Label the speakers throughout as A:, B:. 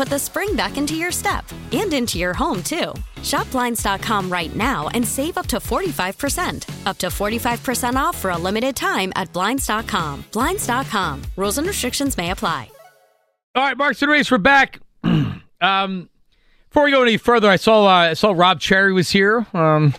A: put the spring back into your step and into your home, too. Shop Blinds.com right now and save up to 45%. Up to 45% off for a limited time at Blinds.com. Blinds.com. Rules and restrictions may apply.
B: All right, Marks and Reese, we're back. um, before we go any further, I saw uh, I saw Rob Cherry was here. Um,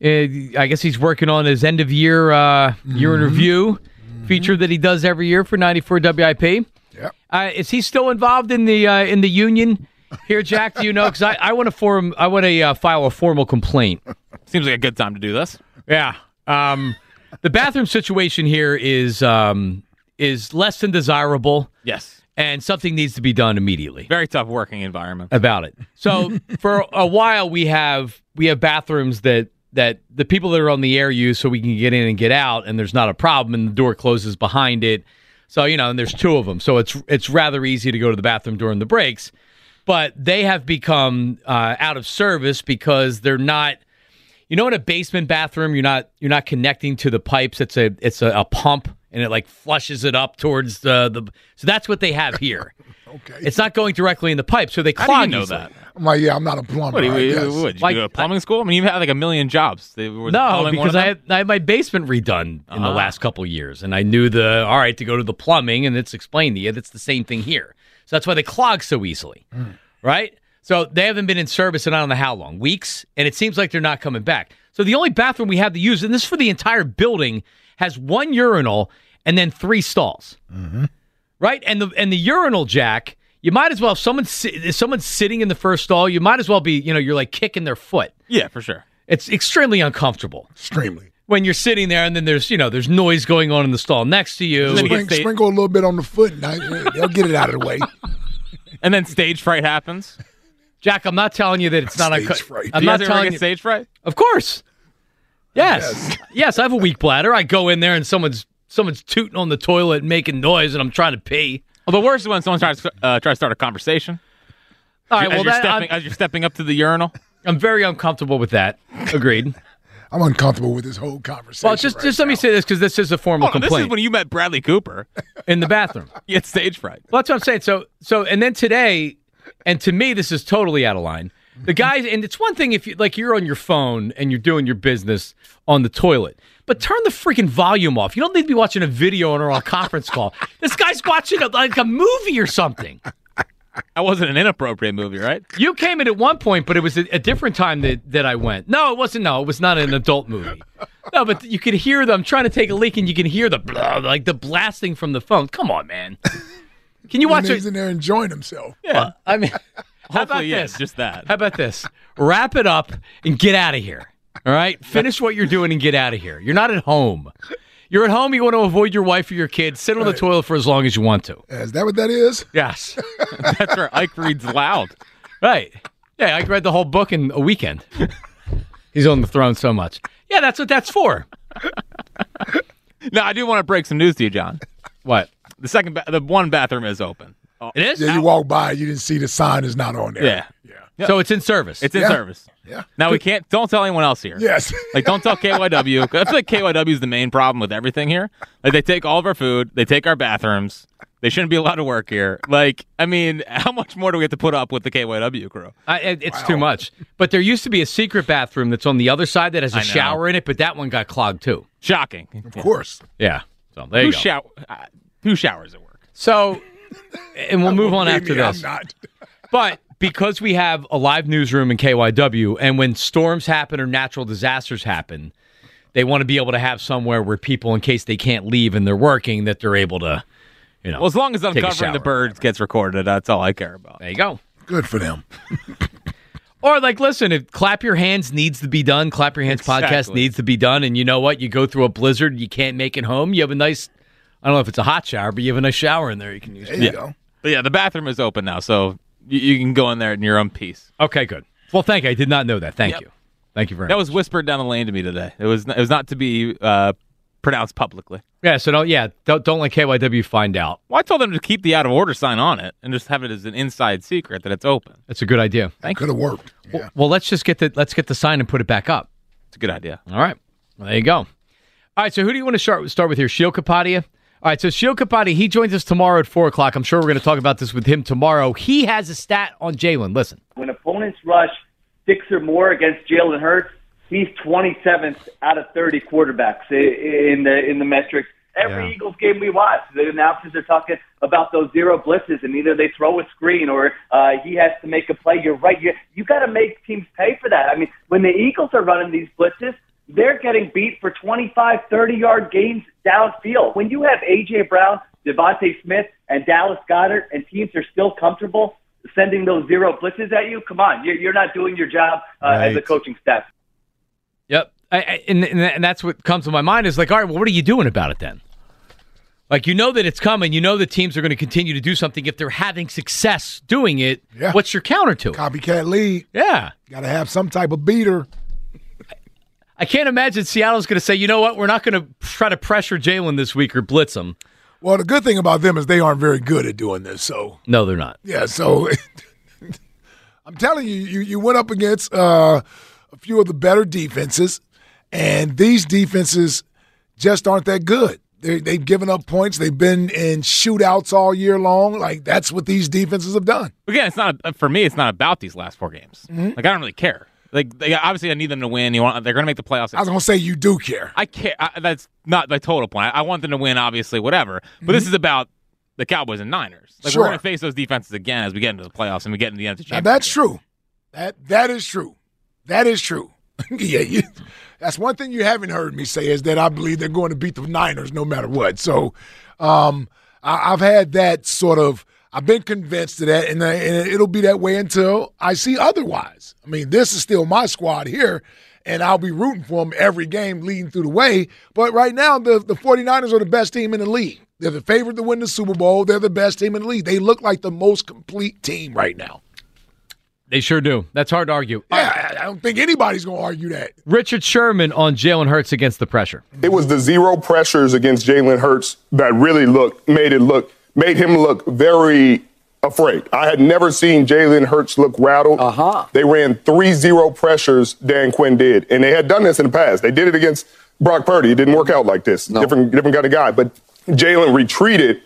B: eh, I guess he's working on his end of year uh, year in review feature that he does every year for 94 WIP.
C: Yep.
B: Uh, is he still involved in the uh, in the union here, Jack? Do you know? Because I, I want to form I want to uh, file a formal complaint.
D: Seems like a good time to do this.
B: Yeah. Um, the bathroom situation here is um, is less than desirable,
D: Yes.
B: and something needs to be done immediately
D: Very tough working environment.
B: about it. So for a while we have we have bathrooms that that the people that are on the air use so we can get in and get out and there's not a problem and the door closes behind it. So you know, and there's two of them. So it's it's rather easy to go to the bathroom during the breaks. But they have become uh, out of service because they're not you know in a basement bathroom you're not you're not connecting to the pipes it's a it's a, a pump and it like flushes it up towards the the so that's what they have here
C: Okay.
B: it's not going directly in the pipe so they
D: How do you know
B: easily.
D: that?
C: I'm like, yeah, I'm not a plumber.
D: What, do you,
C: I guess.
D: what, did you
B: Like,
D: go to a plumbing school? I mean, you had like a million jobs. They were
B: no
D: plumbing one
B: because
D: of
B: I
D: them?
B: had, I had my basement redone in the
D: Ah.
B: last couple years and i knew the all right to go to the plumbing and it's explained to you that's the same thing here so that's why they clog so easily right so they haven't been in service in I don't know how long, weeks, and it seems like they're not coming back. So the only bathroom we have to use, and this is for the entire building, has one urinal and then three stalls. Right, and the and the urinal jack, you might as well if someone's si- if someone's sitting in the first stall, you might as well be, you know, you're like kicking their foot.
D: Yeah, for sure.
B: It's extremely uncomfortable
C: Extremely.
B: when you're sitting there, and then there's you know there's noise going on in the stall next to you.
D: then you get
C: Spring,
D: sta-
C: sprinkle a little bit on the foot, and I, they'll get it out of the way.
D: And then stage fright happens.
B: Jack, I'm not telling you that it's not.
C: A stage
B: unco-
C: fright.
B: I'm
D: Do you
B: not
D: guys ever
B: telling
D: get
B: you.
D: stage fright?
B: Of course. Yes. yes. I have a weak bladder. I go in there and someone's someone's tooting on the toilet and making noise and I'm trying to pee.
D: Well, the worst is when someone tries to uh, try to start a conversation.
B: All right,
D: as,
B: well
D: you're
B: that,
D: stepping,
B: I'm,
D: as you're stepping up to the urinal.
B: I'm very uncomfortable with that. Agreed.
C: I'm uncomfortable with this whole conversation.
B: well, just
C: right
B: just let me say this because this is a formal
D: Hold on, this is
B: complaint
D: when you met Bradley Cooper.
B: in the bathroom.
D: You had stage fright.
B: Well, that's what I'm saying. So so and then today, and to me this is totally out of line. The guys, and it's one thing if you like you're on your phone and you're doing your business on the toilet, but turn the freaking volume off. You don't need to be watching a video or on a conference call. This guy's watching a, like a movie or something.
D: That wasn't an inappropriate movie, right?
B: You came in at one point, but it was a, a different time that, that I went. No, it wasn't. No, it was not an adult movie. No, but you could hear them trying to take a leak, and you can hear the blah, like the blasting from the phone. Come on, man. Can you watch
C: And he's
B: it?
C: in there enjoying himself.
B: Yeah. I mean, how about
D: Hopefully, yes,
B: this?
D: just that.
B: How about this? Wrap it up and get out of here. All right? Finish what you're doing and get out of here. You're not at home. You're at home. You want to avoid your wife or your kids. Sit on the toilet for as long as you want to.
C: Is that what that is?
B: Yes.
D: That's where Ike reads loud.
B: Right. Yeah, I read the whole book in a weekend. He's on the throne so much. Yeah, that's what that's for.
D: now, I do want to break some news to you, John.
B: What?
D: The second, ba- the one bathroom is open. Oh,
B: It is?
C: Yeah, you walk by, you didn't see the sign is not on there.
D: yeah,
C: Yeah.
B: So it's in service.
D: it's in
C: Yeah.
D: service.
C: Yeah.
D: Now we can't. Don't tell anyone else here.
C: Yes.
D: Like, don't tell KYW. 'cause I feel like KYW is the main problem with everything here. Like, they take all of our food, they take our bathrooms, They shouldn't be allowed to work here. Like, I mean, how much more do we have to put up with the KYW crew?
B: I, it- it's too much. But there used to be a secret bathroom that's on the other side that has a
D: know.
B: shower in it, but that one got clogged too.
D: Shocking.
C: Of course.
B: Yeah. So there
D: Who
B: you go.
D: shower? Uh, who showers at work?
B: so, and we'll move on
C: Believe
B: after
C: me,
B: this.
C: I'm not.
B: But because we have a live newsroom in KYW, and when storms happen or natural disasters happen, they want to be able to have somewhere where people, in case they can't leave and they're working, that they're able to, you know.
D: Well, as long as
B: Take a
D: uncovering the birds gets recorded, that's all I care about.
B: there you go.
C: Good for them.
B: Or like, listen, if clap your hands needs to be done, clap your hands podcast needs to be done, and you know what? You go through a blizzard, you can't make it home. You have a nice, I don't know if it's a hot shower, but you have a nice shower in there you can use.
C: There you go.
D: But yeah, the bathroom is open now, so you, you can go in there in your own peace.
B: Okay, good. Well, thank you. I did not know that. Thank
D: Yep.
B: you. Thank you very
D: That
B: much.
D: was whispered down the lane to me today. It was it was not to be uh, pronounced publicly.
B: yeah. So don't yeah don't don't let KYW find out.
D: Well, I told them to keep the out of order sign on it and just have it as an inside secret that it's open.
B: That's a good idea.
D: Thank
C: Could have worked. Yeah.
B: Well, let's just get the let's get the sign and put it back up.
D: It's a good idea.
B: All right. Well, there you go. All right. So who do you want to start start with here? Sheil Kapadia. All right. So Sheil Kapadia, he joins us tomorrow at four o'clock. I'm sure we're going to talk about this with him tomorrow. He has a stat on Jalen. Listen.
E: when opponents rush six or more against Jalen Hurts, he's 27th out of 30 quarterbacks i- in the in the metrics. Every
B: Yeah.
E: Eagles game we watch, the announcers are talking about those zero blitzes, and either they throw a screen or uh, he has to make a play. You're right. You you got to make teams pay for that. I mean, when the Eagles are running these blitzes, they're getting beat for 25, 30 yard gains downfield. When you have AJ Brown, DeVonta Smith, and Dallas Goedert, and teams are still comfortable sending those zero blitzes at you, come on, you're, you're not doing your job uh, as a coaching staff.
B: Yep. I, I, and, and and that's what comes to my mind is like, all right, well, what are you doing about it then? Like you know that it's coming. You know that teams are going to continue to do something if they're having success doing it.
C: Yeah.
B: What's your counter to it?
C: Copycat lead.
B: Yeah.
C: Got to have some type of beater.
B: I can't imagine Seattle's going to say, you know what, we're not going to try to pressure Jalen this week or blitz him.
C: Well, the good thing about them is they aren't very good at doing this. So
B: No, they're not.
C: yeah, so I'm telling you, you you went up against uh, a few of the better defenses, and these defenses just aren't that good. They, they've given up points. They've been in shootouts all year long. Like that's what these defenses have done.
D: Again, it's not for me. It's not about these last four games.
B: Mm-hmm.
D: Like I don't really care. Like they, obviously, I need them to win. You want they're going to make the playoffs.
C: I was gonna say you do care.
D: I care. I, that's not my total point. I, I want them to win, obviously, whatever. But this is about the Cowboys and Niners. Like
C: Mm-hmm. Sure.
D: we're going to face those defenses again as we get into the playoffs and we get into the NFC
C: Now
D: Championship.
C: And
D: that's
C: true. That that is true. That is true. yeah, you, that's one thing you haven't heard me say is that I believe they're going to beat the Niners no matter what. So, um, I, I've had that sort of. I've been convinced of that, and, I, and it'll be that way until I see otherwise. I mean, this is still my squad here, and I'll be rooting for them every game leading through the way. But right now, the, the 49ers are the best team in the league. They're the favorite to win the Super Bowl. They're the best team in the league. They look like the most complete team right now.
B: They sure do. That's hard to argue.
C: Yeah, I I don't think anybody's going to argue that.
B: Richard Sherman on Jalen Hurts against the pressure.
F: It was the zero pressures against Jalen Hurts that really looked made it look made him look very afraid. I had never seen Jalen Hurts look rattled. Uh-huh. They ran three zero pressures, Dan Quinn did. And they had done this in the past. They did it against Brock Purdy. It didn't work out like this. Different different kind of guy. But Jalen retreated,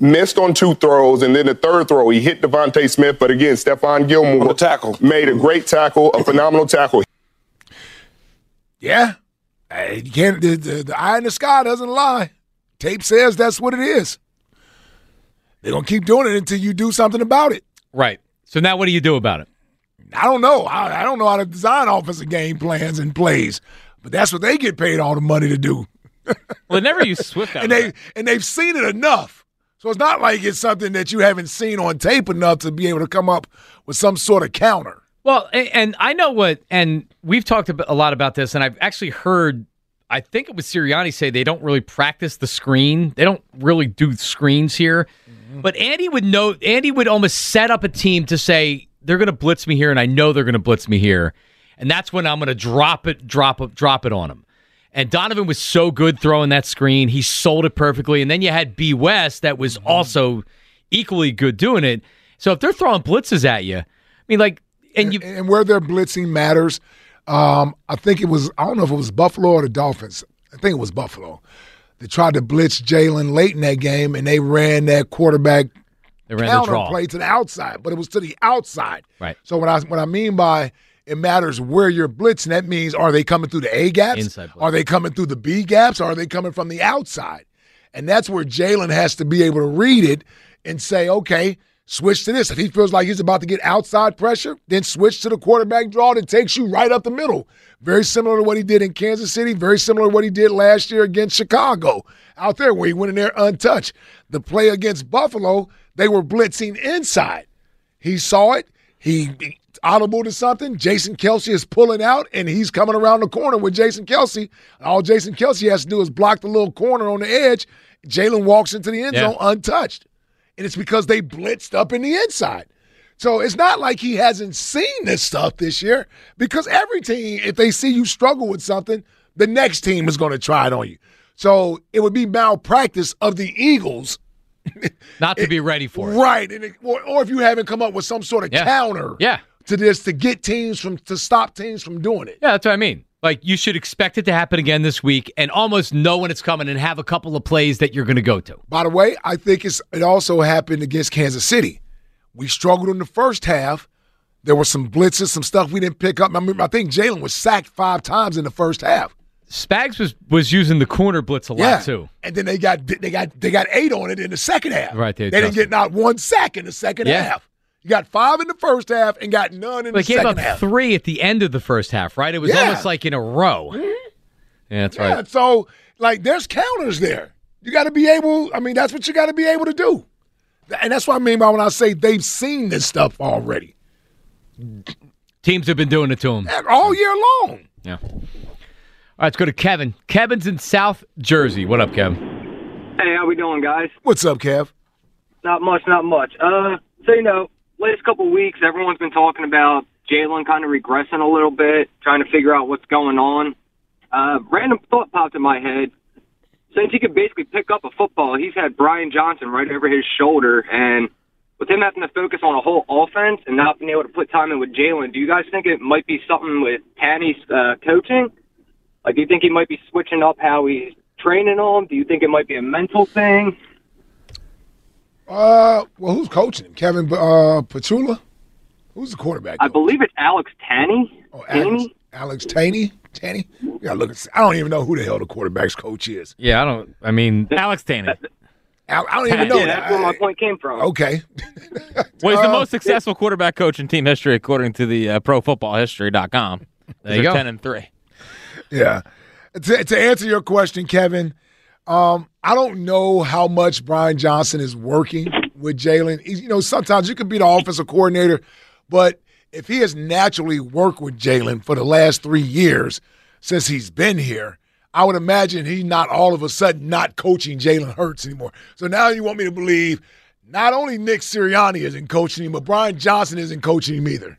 F: missed on two throws, and then the third throw, he hit DeVonta Smith. But again, Stephon Gilmore
G: tackle.
F: made a great tackle, a phenomenal tackle.
C: Yeah. You can't, the, the, the eye in the sky doesn't lie. Tape says that's what it is. They're going to keep doing it until you do something about it.
B: Right. So now what do you do about it?
C: I don't know. I, I don't know how to design offensive game plans and plays, but that's what they get paid all the money to do.
D: Well, they never use Swift out
C: and they
D: that.
C: and they've seen it enough. So it's not like it's something that you haven't seen on tape enough to be able to come up with some sort of counter.
B: Well, a- and I know what, and we've talked a a lot about this, and I've actually heard, I think it was Sirianni say they don't really practice the screen. They don't really do screens here. But Andy would know, Andy would almost set up a team to say, they're going to blitz me here, and I know they're going to blitz me here. And that's when I'm going to drop it, drop it, drop it on them. And Donovan was so good throwing that screen. He sold it perfectly. And then you had B West that was also equally good doing it. So if they're throwing blitzes at you, I mean, like, and you,
C: and where their blitzing matters. Um, I think it was I don't know if it was Buffalo or the Dolphins. I think it was Buffalo. They tried to blitz Jalen late in that game, and they ran that quarterback
B: They ran the
C: counter
B: draw.
C: play to the outside, but it was to the outside.
B: Right.
C: So what I what I mean by it matters where you're blitzing. That means are they coming through the A gaps?
B: Inside.
C: Are they coming through the B gaps? Or are they coming from the outside? And that's where Jalen has to be able to read it and say, okay, switch to this. If he feels like he's about to get outside pressure, then switch to the quarterback draw that takes you right up the middle. Very similar to what he did in Kansas City, very similar to what he did last year against Chicago out there where he went in there untouched. The play against Buffalo, they were blitzing inside. He saw it. He audible to something. Jason Kelce is pulling out, and he's coming around the corner with Jason Kelce. All Jason Kelce has to do is block the little corner on the edge. Jalen walks into the end
B: Yeah.
C: zone untouched. And it's because they blitzed up in the inside. So it's not like he hasn't seen this stuff this year because every team, if they see you struggle with something, the next team is going to try it on you. So it would be malpractice of the Eagles
B: Not to be ready for it.
C: Right, and it, or, or if you haven't come up with some sort of
B: Yeah.
C: counter
B: Yeah.
C: to this to get teams from to stop teams from doing it.
B: Yeah, that's what I mean. Like you should expect it to happen again this week and almost know when it's coming and have a couple of plays that you're going to go to.
C: By the way, I think it's it also happened against Kansas City. We struggled in the first half. There were some blitzes, some stuff we didn't pick up. I mean, I think Jalen was sacked five times in the first half.
B: Spags was was using the corner blitz a lot
C: yeah,
B: too.
C: and then they got they got they got eight on it in the second half.
B: Right, they
C: they didn't get not one sack in the second
B: Yeah.
C: half. You got five in the first half and got none in
B: They
C: the
B: gave
C: second
B: up
C: half.
B: three at the end of the first half, right? It was
C: Yeah. Mm-hmm.
B: almost like in a row. Yeah, that's
C: Yeah,
B: right.
C: so like there's counters there. You got to be able. I mean, that's what you got to be able to do, and that's what I mean by when I say they've seen this stuff already
B: Teams have been doing it to him.
C: all year long.
B: Yeah. All right, let's go to Kevin. Kevin's in South Jersey. What up, Kevin?
G: Hey, how we doing, guys?
C: What's up, Kev?
G: Not much, not much. Uh, so you know, last couple of weeks, everyone's been talking about Jalen kind of regressing a little bit, trying to figure out what's going on. Uh, random thought popped in my head. Since he could basically pick up a football, he's had Brian Johnson right over his shoulder, and with him having to focus on a whole offense and not being able to put time in with Jalen, do you guys think it might be something with Tanney's uh, coaching? Like, do you think he might be switching up how he's training them? Do you think it might be a mental thing?
C: Uh, well, who's coaching him? Kevin uh, Petula? Who's the quarterback?
G: I
C: coach?
G: believe it's Alex Tanney.
C: oh, Alex,
G: Tanney?
C: Alex Tanney. Tanney. Yeah, look. I don't even know who the hell the quarterback's coach is.
B: Yeah, I don't. I mean,
D: Alex Tanney.
C: I, I don't even know
G: yeah,
C: that.
G: that's where my point came from.
C: Okay.
D: Well, he's the
C: Uh,
D: most successful quarterback coach in team history, according to the uh, ProFootballHistory.com.
B: There you go.
D: Ten and three.
C: Yeah. To, to answer your question, Kevin, um, I don't know how much Brian Johnson is working with Jalen. You know, sometimes you could be the offensive coordinator, but if he has naturally worked with Jalen for the last three years since he's been here, I would imagine he's not all of a sudden not coaching Jalen Hurts anymore. So now you want me to believe not only Nick Sirianni isn't coaching him, but Brian Johnson isn't coaching him either.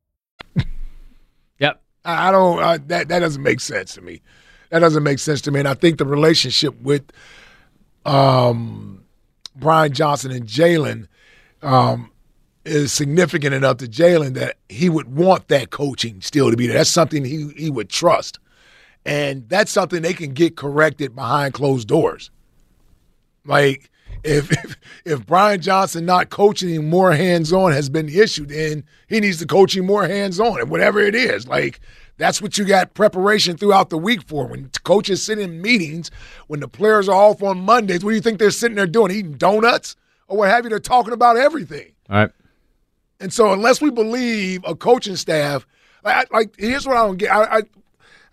C: I I don't. Uh, that that doesn't make sense to me. That doesn't make sense to me. And I think the relationship with um, Brian Johnson and Jalen um, is significant enough to Jalen that he would want that coaching still to be there. That's something he he would trust, and that's something they can get corrected behind closed doors. Like if if, if Brian Johnson not coaching more hands on has been the issue, then he needs to coach him more hands on, and whatever it is, like that's what you got preparation throughout the week for. When coaches sit in meetings, when the players are off on Mondays, what do you think they're sitting there doing? Eating donuts or what have you? They're talking about everything.
B: All right.
C: And so, unless we believe a coaching staff, like, like here's what I don't get. I, I,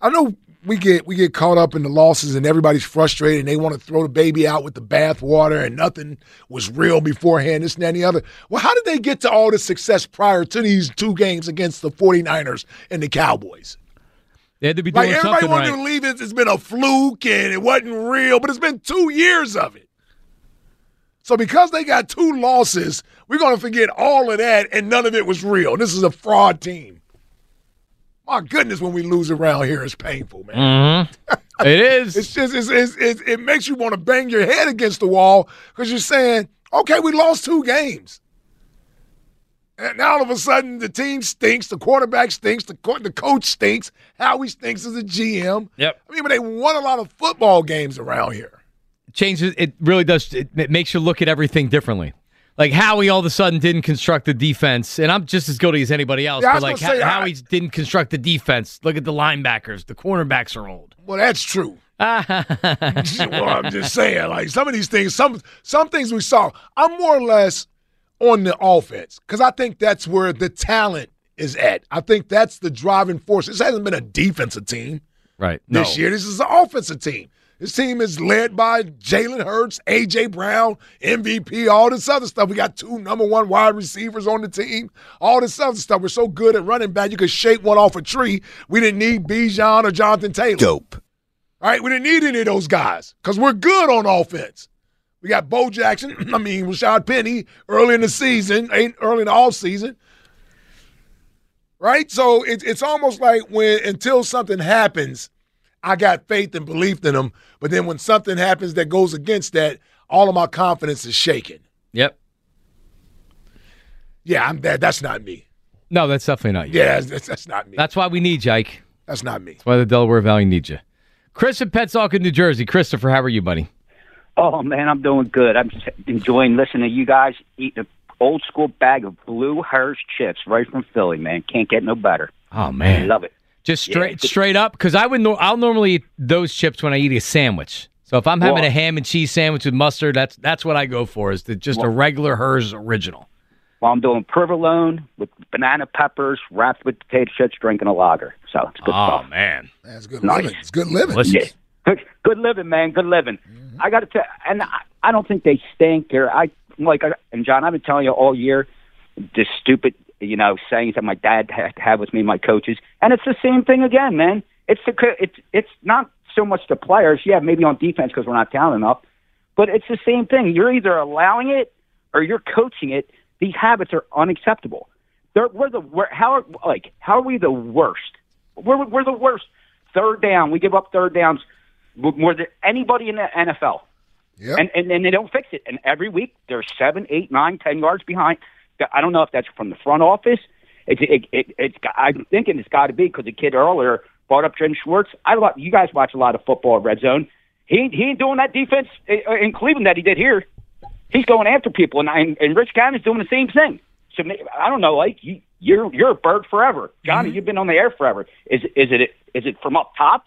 C: I know we get we get caught up in the losses, and everybody's frustrated, and they want to throw the baby out with the bathwater, and nothing was real beforehand. This and that and the other. Well, how did they get to all the success prior to these two games against the 49ers and the Cowboys?
B: They had to be doing
C: Like everybody
B: something
C: wanted
B: right.
C: to believe it's, it's been a fluke and it wasn't real, but it's been two years of it. So because they got two losses, we're going to forget all of that and none of it was real. This is a fraud team. My goodness, when we lose around here, it's painful, man.
B: Mm-hmm. It is.
C: It's just it's, it's, it's, it makes you want to bang your head against the wall because you're saying, okay, we lost two games. And now all of a sudden, the team stinks, the quarterback stinks, the, co- the coach stinks, Howie stinks as a GM.
B: Yep.
C: I mean, but they won a lot of football games around here.
B: changes it really does it, it makes you look at everything differently like howie all of a sudden didn't construct the defense and i'm just as guilty as anybody else
C: Yeah,
B: but like
C: gonna say,
B: Ho-
C: I-
B: howie didn't construct the defense look at the linebackers the cornerbacks are old
C: Well, that's true. well, I'm just saying, like some of these things, some some things we saw. I'm more or less on the offense because I think that's where the talent is at. I think that's the driving force. This hasn't been a defensive team
B: right
C: this year. This is an offensive team. This team is led by Jalen Hurts, AJ Brown, MVP, all this other stuff. We got two number one wide receivers on the team. All this other stuff. We're so good at running back, you could shake one off a tree. We didn't need Bijan or Jonathan Taylor.
H: Dope.
C: All right, we didn't need any of those guys because we're good on offense. We got Bo Jackson, I mean Rashaad Penny early in the season, ain't early in the off season. Right? So it's it's almost like when until something happens, I got faith and belief in them. But then when something happens that goes against that, all of my confidence is shaken.
B: yep
C: Yeah, I'm that that's not me.
B: no that's definitely not you
C: Yeah, that's, that's not me.
B: that's why we need you ike
C: That's not me.
B: that's why the delaware valley needs you chris in Pensacola, new jersey christopher how are you buddy
I: Oh man, I'm doing good. I'm just enjoying listening to you guys eat an old school bag of blue Herr's chips right from Philly. Man, can't get no better.
B: oh man
I: love it.
B: Just straight
I: Yeah.
B: straight up because i would nor- i'll normally eat those chips when i eat a sandwich so if i'm having
I: Well-
B: a ham and cheese sandwich with mustard that's that's what i go for is the, just a regular Herr's original
I: Well, I'm doing provolone with banana peppers wrapped with potato chips, drinking a lager. So it's good
B: oh
I: stuff.
B: man
C: That's good
I: Nice.
C: living. It's good living.
B: Delicious.
I: Yeah. Good, good living, man. Good living. Mm-hmm. I got to tell, and I, I don't think they stink. Or I like, I- and John, I've been telling you all year this stupid, you know, sayings that my dad had, had with me, my coaches, and it's the same thing again, man. It's the, co- it's it's not so much the players, yeah, maybe on defense because we're not talented enough, but it's the same thing. You're either allowing it or you're coaching it. These habits are unacceptable. They're, we're the we're, how are, like how are we the worst? We're we're the worst. Third down, we give up third downs more than anybody in the NFL.
C: Yeah.
I: And, and and they don't fix it. And every week they're seven, eight, nine, ten yards behind. I don't know if that's from the front office. It, it, it, it's I'm thinking it's got to be because the kid earlier brought up Jim Schwartz. I lo- you guys watch a lot of football at Red Zone. He he ain't doing that defense in Cleveland that he did here. He's going after people, and and, and Rich Gannon's doing the same thing. So I don't know, like you, you're you're a bird forever, Johnny. Mm-hmm. You've been on the air forever. Is is it is it from up top?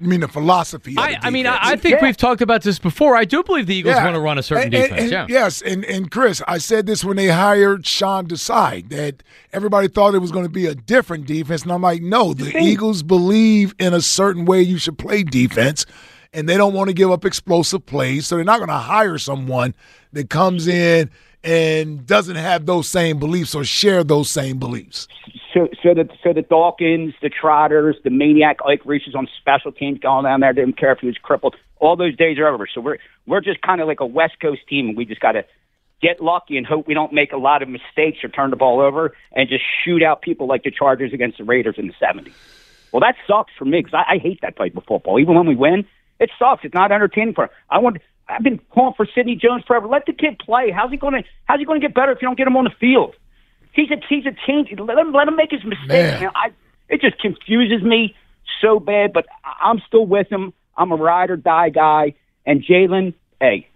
C: You mean the philosophy? Of
B: I, I mean, I. I think we've talked about this before. I do believe the Eagles
C: Yeah.
B: want to run a certain
C: And- and-
B: defense.
C: and-
B: yeah.
C: Yes, and, and Chris, I said this when they hired Sean Desai that everybody thought it was going to be a different defense, and I'm like, no, the Eagles believe in a certain way you should play defense, and they don't want to give up explosive plays, so they're not going to hire someone that comes in and doesn't have those same beliefs or share those same beliefs.
I: So, so the so the Dawkins, the Trotters, the maniac Ike Reese is on special teams going down there. Didn't care if he was crippled. All those days are over. So we're we're just kind of like a West Coast team, and we just got to get lucky and hope we don't make a lot of mistakes or turn the ball over and just shoot out people like the Chargers against the Raiders in the '70s. Well, that sucks for me because I, I hate that type of football. Even when we win, it sucks. It's not entertaining for. I want. I've been calling for Sidney Jones forever. Let the kid play. How's he going to? How's he going to get better if you don't get him on the field? He's a he's a change. Let him let him make his mistakes.
C: Man.
I: Man. I it just confuses me so bad. But I'm still with him. I'm a ride or die guy. And Jalen, hey,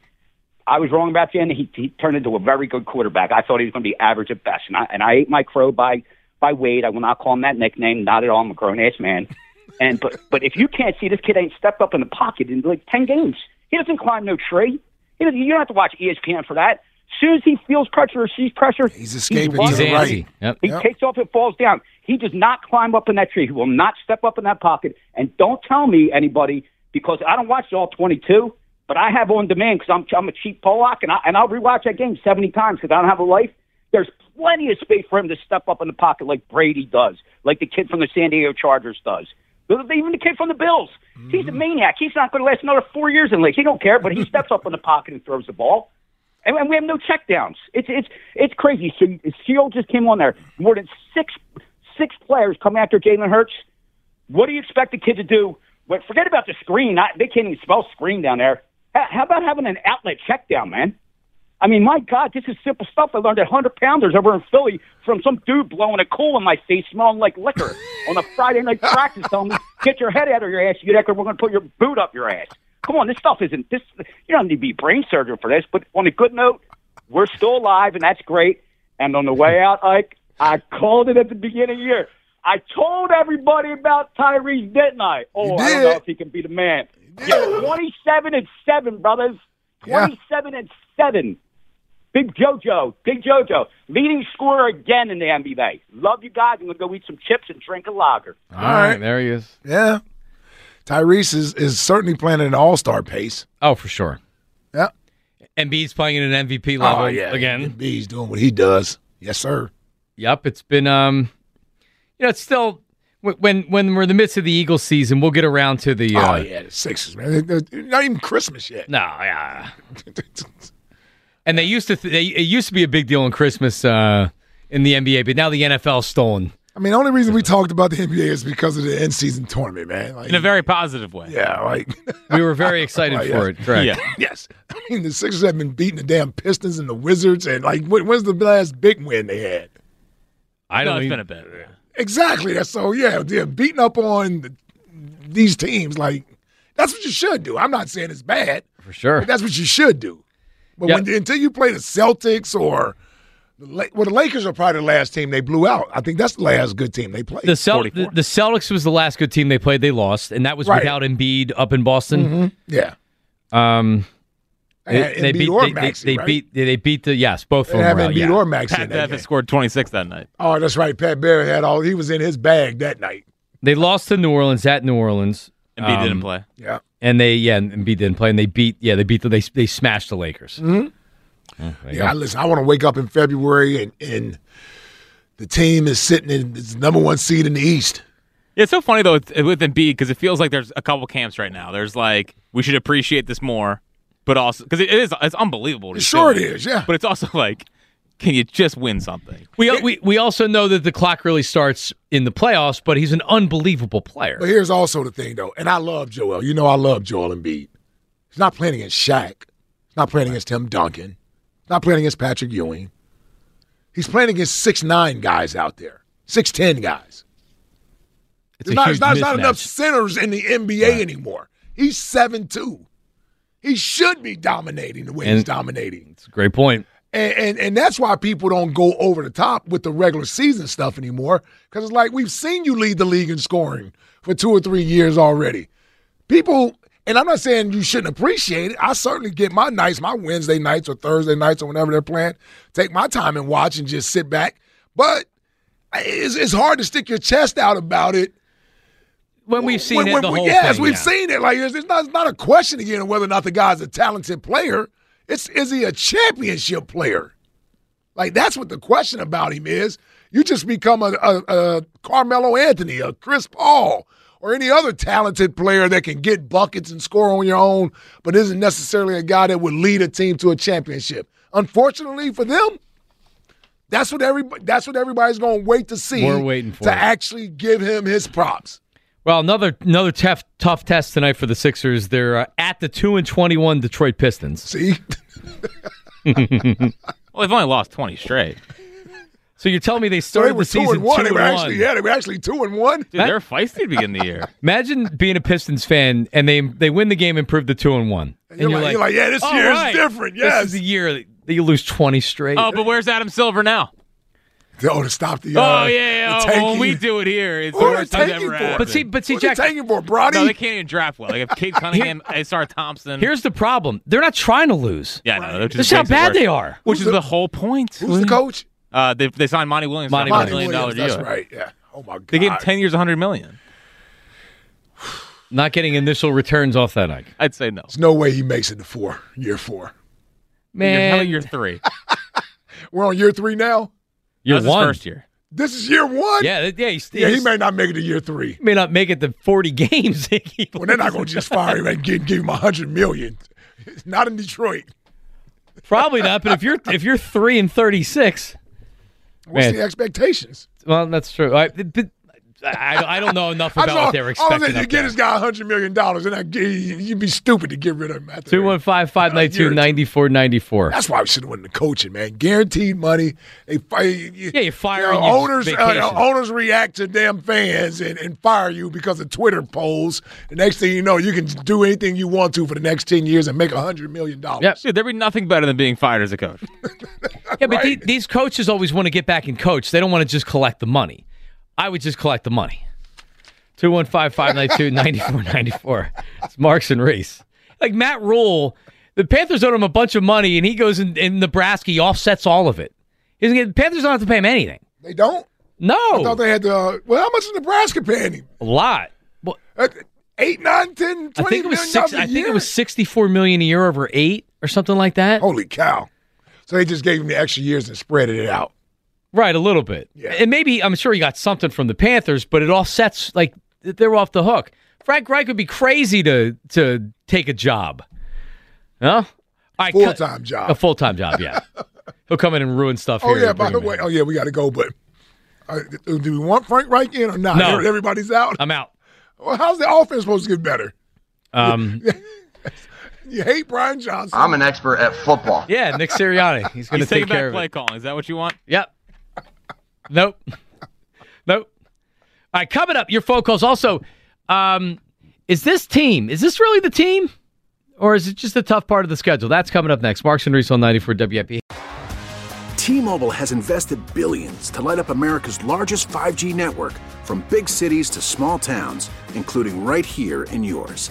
I: I was wrong about Jalen. He he turned into a very good quarterback. I thought he was going to be average at best. And I and I ate my crow by by Wade. I will not call him that nickname. Not at all. I'm a grown ass man. And but but if you can't see this kid ain't stepped up in the pocket in like ten games, he doesn't climb no tree. He doesn't, you don't have to watch ESPN for that. As soon as he feels pressure or sees pressure, he's
C: escaping
I: running.
C: to the right.
B: Yep.
I: He takes off, it falls down. He does not climb up in that tree. He will not step up in that pocket. And don't tell me anybody because I don't watch all 22, but I have on demand because I'm I'm a cheap Pollock and I and I'll rewatch that game 70 times because I don't have a life. There's plenty of space for him to step up in the pocket like Brady does, like the kid from the San Diego Chargers does. Even the kid from the Bills. He's a mm-hmm. maniac. He's not going to last another four years in the league. He don't care, but he steps up in the pocket and throws the ball. And, and we have no checkdowns. It's it's it's crazy. So Shield just came on there. More than six six players come after Jalen Hurts. What do you expect the kid to do? But forget about the screen. I, they can't even spell screen down there. How, how about having an outlet check down, man? I mean, my God, this is simple stuff. I learned at 100 pounders over in Philly from some dude blowing a cool in my face, smelling like liquor on a Friday night practice, telling me, get your head out of your ass, you get we're going to put your boot up your ass. Come on, this stuff isn't this. You don't need to be brain surgeon for this. But on a good note, we're still alive, and that's great. And on the way out, Ike, I called it at the beginning of the year. I told everybody about Tyrese, didn't I? Oh, I don't know if he can be the man. Yeah, 27 and 7, brothers. 27 and 7. Big JoJo, Big JoJo, leading scorer again in the NBA. Love you guys. I'm going to go eat some chips and drink a lager.
B: All right, there he is.
C: Yeah. Tyrese is, is certainly playing at an all star pace.
B: Oh, for sure.
C: Yeah.
B: Embiid's playing at an MVP level
C: Oh, yeah.
B: again.
C: Embiid's doing what he does. Yes, sir.
B: Yep, it's been um, you know, it's still when when we're in the midst of the Eagles season, we'll get around to the. Uh,
C: oh, yeah, the Sixers, man. They're- they're Not even Christmas yet.
B: No, yeah. And they used to th- they, it used to be a big deal on Christmas uh, in the NBA, but now the NFL's stolen.
C: I mean, the only reason we talked about the NBA is because of the end season tournament, man. Like,
D: in a very positive way.
C: yeah, like
B: We were very excited
C: Right,
B: for
C: yes.
B: it. Correct.
D: Yeah.
C: yes. I mean, the Sixers have been beating the damn Pistons and the Wizards, and like, when, when's the last big win they had?
B: I
D: No,
B: don't.
D: it's
B: even,
D: been a bit. Yeah.
C: Exactly. That's so. Yeah, they're beating up on the, these teams. Like, that's what you should do. I'm not saying it's bad,
B: for sure.
C: but that's what you should do. But
B: Yeah.
C: when until you play the Celtics or the well, the Lakers are probably the last team they blew out. I think that's the last good team they played.
B: The, Cel- the, the Celtics was the last good team they played. They lost, and that was
C: Right.
B: without Embiid up in Boston.
C: Mhm. Yeah.
B: Um,
C: They had
B: they beat.
C: or
B: They, they, they
C: right?
B: beat. They, they beat the yes, both
C: They
B: of them.
C: have
B: were out,
C: Embiid
B: yeah.
C: or Maxey
D: Pat
C: in that
D: Bev scored 26 that night.
C: Oh, that's right. Pat Bear had all. He was in his bag that night.
B: They lost to New Orleans at New Orleans.
D: Embiid
B: Um,
D: didn't play.
C: Yeah.
B: And they yeah, and Embiid didn't play, and they beat yeah, they beat the they they smashed the Lakers.
C: hmm
B: there
C: Yeah, I listen. I want to wake up in February and and the team is sitting in its number one seed in the East.
D: Yeah, it's so funny though with with Embiid because it feels like there's a couple camps right now. There's like we should appreciate this more, but also because it is it's unbelievable. what he's
C: Sure it
D: doing.
C: is, yeah.
D: But it's also like, can you just win something?
B: We, we we also know that the clock really starts in the playoffs, but he's an unbelievable player.
C: But here's also the thing, though, and I love Joel. You know, I love Joel Embiid. He's not playing against Shaq. He's not playing against Tim Duncan. He's not playing against Patrick Ewing. He's playing against six nine guys out there, six ten guys.
B: It's
C: There's
B: a
C: not,
B: huge
C: there's not, there's not enough centers in the NBA anymore. He's seven two. He should be dominating the way he's dominating.
B: It's a great point.
C: And, and and that's why people don't go over the top with the regular season stuff anymore. Because it's like we've seen you lead the league in scoring for two or three years already. people, and I'm not saying you shouldn't appreciate it. I certainly get my nights, my Wednesday nights or Thursday nights or whenever they're playing, take my time and watch and just sit back. But it's, it's hard to stick your chest out about it.
B: When we've seen
C: when,
B: it,
C: when
B: the whole
C: yes,
B: thing,
C: we've
B: yeah.
C: seen it. Like it's, it's not, it's not a question again of whether or not the guy's a talented player. It's is he a championship player? Like that's what the question about him is. You just become a, a, a Carmelo Anthony, a Chris Paul, or any other talented player that can get buckets and score on your own, but isn't necessarily a guy that would lead a team to a championship. Unfortunately for them, that's what everybody that's what everybody's going to wait to see.
B: We're waiting for
C: to
B: it.
C: actually give him his props.
B: Well, another another tough tough test tonight for the Sixers. They're uh, at the two and twenty one Detroit Pistons.
C: See,
D: Well, they've only lost 20 straight.
B: so you're telling me they
C: So they
B: started
C: were
B: the season
C: two and one.
B: two
C: they were
B: and
C: actually
B: one?
C: yeah, they were actually two and one.
D: Dude, they're feisty to begin the year.
B: Imagine being a Pistons fan and they they win the game and prove the two and one, and,
C: you're like- you're like, yeah, this
B: "All
C: year is
B: right,
C: different,
B: this
C: yes."
B: is the year that that you lose twenty straight.
D: Oh, but where's Adam Silver now?
C: Oh, to stop the. Uh,
D: oh, yeah, yeah.
C: the
D: Oh, when we do it here, it's
C: Who
D: the
C: are
D: worst
C: they
D: ever
C: for?
D: happened.
B: but see, but see,
C: What are
B: Jack.
C: they tanking for, Brody?
D: No, they can't even draft well. Like if Cade Cunningham, Ausar Thompson.
B: Here's the problem: they're not trying to lose.
D: yeah, no,
B: This is how bad they are.
D: Which
C: Who's
D: is
C: the-
D: the whole point.
C: Who's the coach?
D: Uh, they they signed Monty Williams.
B: Monty
C: Monty
D: million
C: Williams.
D: dollar
C: That's
D: deal.
C: right. Yeah. Oh my god.
D: They gave him ten years, 100 million.
B: Not getting initial returns off that. Ike.
D: I'd say no.
C: There's no way he makes it to four. Year four.
D: You're,
B: Man,
D: about year three?
C: We're on year three now.
B: You're
D: That was his
B: one.
D: first year.
C: This is year one.
B: Yeah, yeah. He's,
C: Yeah, he may not make it to year three.
B: may not make it to forty games.
C: Well, they're not going to just fire him and give, give him a hundred million. Not in Detroit.
B: Probably not. But if you're if you're three and thirty six,
C: What's
B: Man.
C: the expectations?
B: well, that's true. I, but I, I don't know enough about
C: know-
B: what they were
C: all I'm
B: expecting.
C: you get
B: there.
C: this guy a hundred million dollars, and I, you'd be stupid to get rid of him. After
B: Two one five five nine two ninety four ninety four.
C: That's why we should have went into coaching, man. Guaranteed money. They fire you.
B: Yeah, you fire
C: know,
B: and
C: owners. Uh,
B: vacation.
C: owners react to damn fans and, and fire you because of Twitter polls. The next thing you know, you can do anything you want to for the next ten years and make a hundred million dollars.
B: Yeah,
D: Dude, there'd be nothing better than being fired as a coach.
B: Yeah, but the- these coaches always want to get back and coach. They don't want to just collect the money. I would just collect the money. 215-592-9494. It's Marks and Reese. Like Matt Rhule, the Panthers owe him a bunch of money, and he goes in, in Nebraska. He offsets all of it. He doesn't get, the Panthers don't have to pay him anything.
C: They don't.
B: No,
C: I thought they had to. Uh, well, how much is Nebraska paying him?
B: a lot. Well,
C: Uh, Eight, nine, ten,
B: I
C: twenty
B: think it was
C: million
B: six.
C: dollars a
B: I think it was sixty-four million a year over eight or something like that.
C: Holy cow! So they just gave him the extra years and spread it out.
B: Right, a little bit.
C: Yeah.
B: And maybe I'm sure he got something from the Panthers, but it offsets like they're off the hook. Frank Reich would be crazy to to take a job. No? All right,
C: Full-time job.
B: A full time job, yeah. He'll come in and ruin stuff here.
C: Oh
B: here.
C: yeah, by the way,
B: in.
C: oh yeah, we got to go. But uh, do we want Frank Reich in or not?
B: No.
C: Everybody's out.
B: I'm out.
C: Well, how's the offense supposed to get better?
B: Um,
C: You hate Brian Johnson.
J: I'm an expert at football.
B: yeah, Nick Sirianni. He's going to take
D: taking
B: care
D: back
B: of
D: play
B: it.
D: calling. Is that what you want?
B: Yep. Nope. nope. All right, coming up, your phone calls. Also, um, is this team, is this really the team? Or is it just a tough part of the schedule? That's coming up next. Marks and Reese on 94 WIP.
K: T-Mobile has invested billions to light up America's largest 5G network from big cities to small towns, including right here in yours.